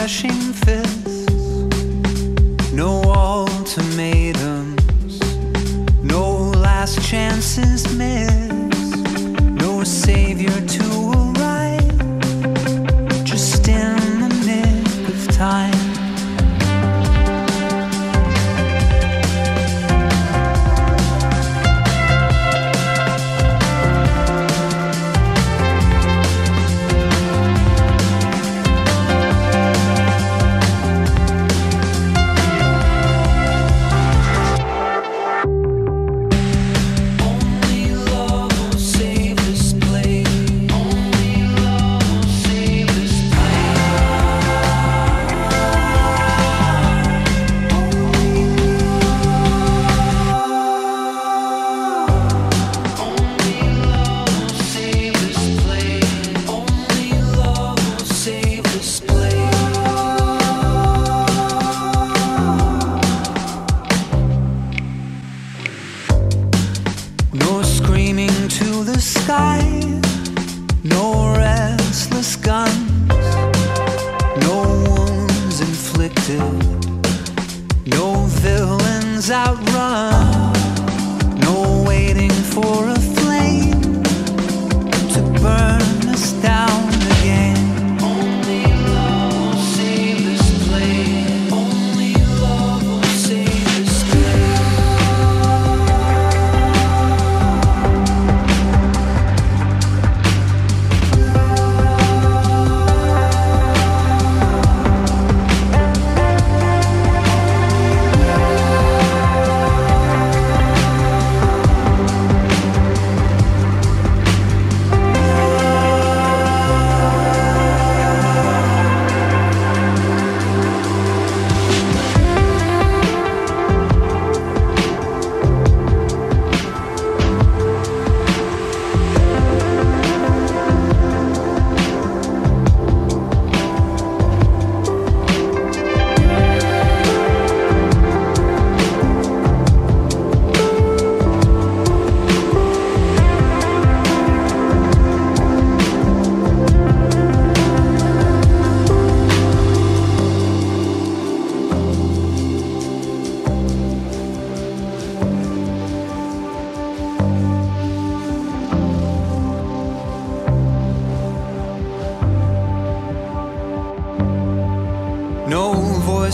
crashing fists, no ultimatums, no last chances missed, no savior to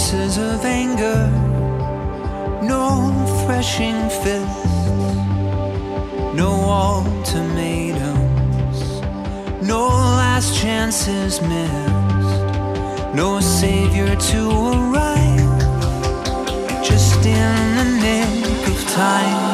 traces of anger, no threshing fists, no ultimatums, no last chances missed, no savior to arrive, just in the nick of time.